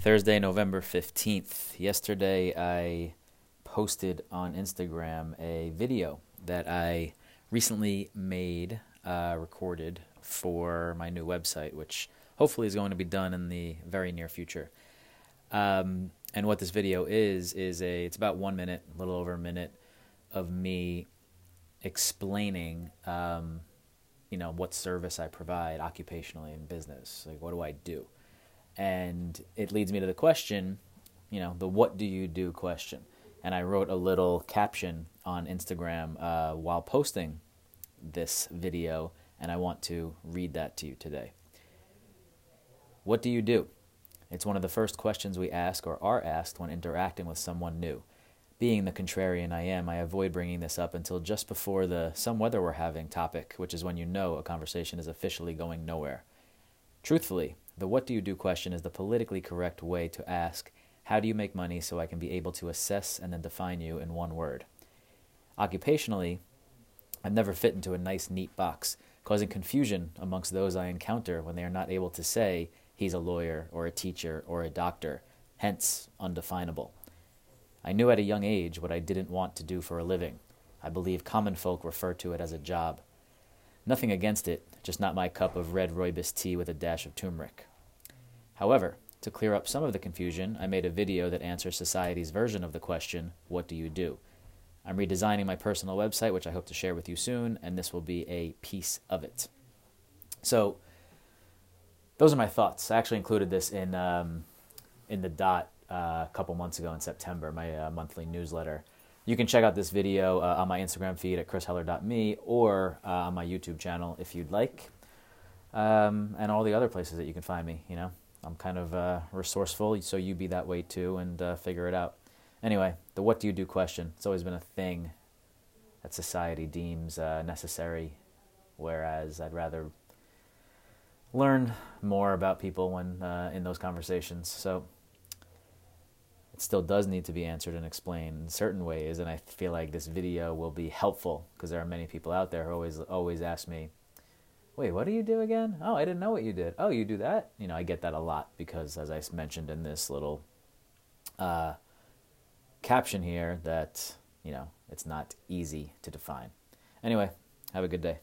Thursday, November 15th. Yesterday, I posted on Instagram a video that I recently made, uh, recorded for my new website, which hopefully is going to be done in the very near future. Um, and what this video is is a it's about one minute, a little over a minute, of me explaining, um, you know, what service I provide occupationally in business. Like, what do I do? And it leads me to the question, you know, the what do you do question. And I wrote a little caption on Instagram uh, while posting this video, and I want to read that to you today. What do you do? It's one of the first questions we ask or are asked when interacting with someone new. Being the contrarian I am, I avoid bringing this up until just before the some weather we're having topic, which is when you know a conversation is officially going nowhere. Truthfully, the what do you do question is the politically correct way to ask, how do you make money so I can be able to assess and then define you in one word? Occupationally, I've never fit into a nice, neat box, causing confusion amongst those I encounter when they are not able to say he's a lawyer or a teacher or a doctor, hence undefinable. I knew at a young age what I didn't want to do for a living. I believe common folk refer to it as a job. Nothing against it, just not my cup of red rooibos tea with a dash of turmeric. However, to clear up some of the confusion, I made a video that answers society's version of the question, What do you do? I'm redesigning my personal website, which I hope to share with you soon, and this will be a piece of it. So, those are my thoughts. I actually included this in um, in the dot uh, a couple months ago in September, my uh, monthly newsletter. You can check out this video uh, on my Instagram feed at chrisheller.me or uh, on my YouTube channel if you'd like, um, and all the other places that you can find me. You know, I'm kind of uh, resourceful, so you be that way too and uh, figure it out. Anyway, the what do you do question, it's always been a thing that society deems uh, necessary, whereas I'd rather learn more about people when uh, in those conversations. So it still does need to be answered and explained in certain ways, and I feel like this video will be helpful because there are many people out there who always always ask me, wait, what do you do again? Oh, I didn't know what you did. Oh, you do that? You know, I get that a lot because, as I mentioned in this little uh, caption here, that, you know, it's not easy to define. Anyway, have a good day.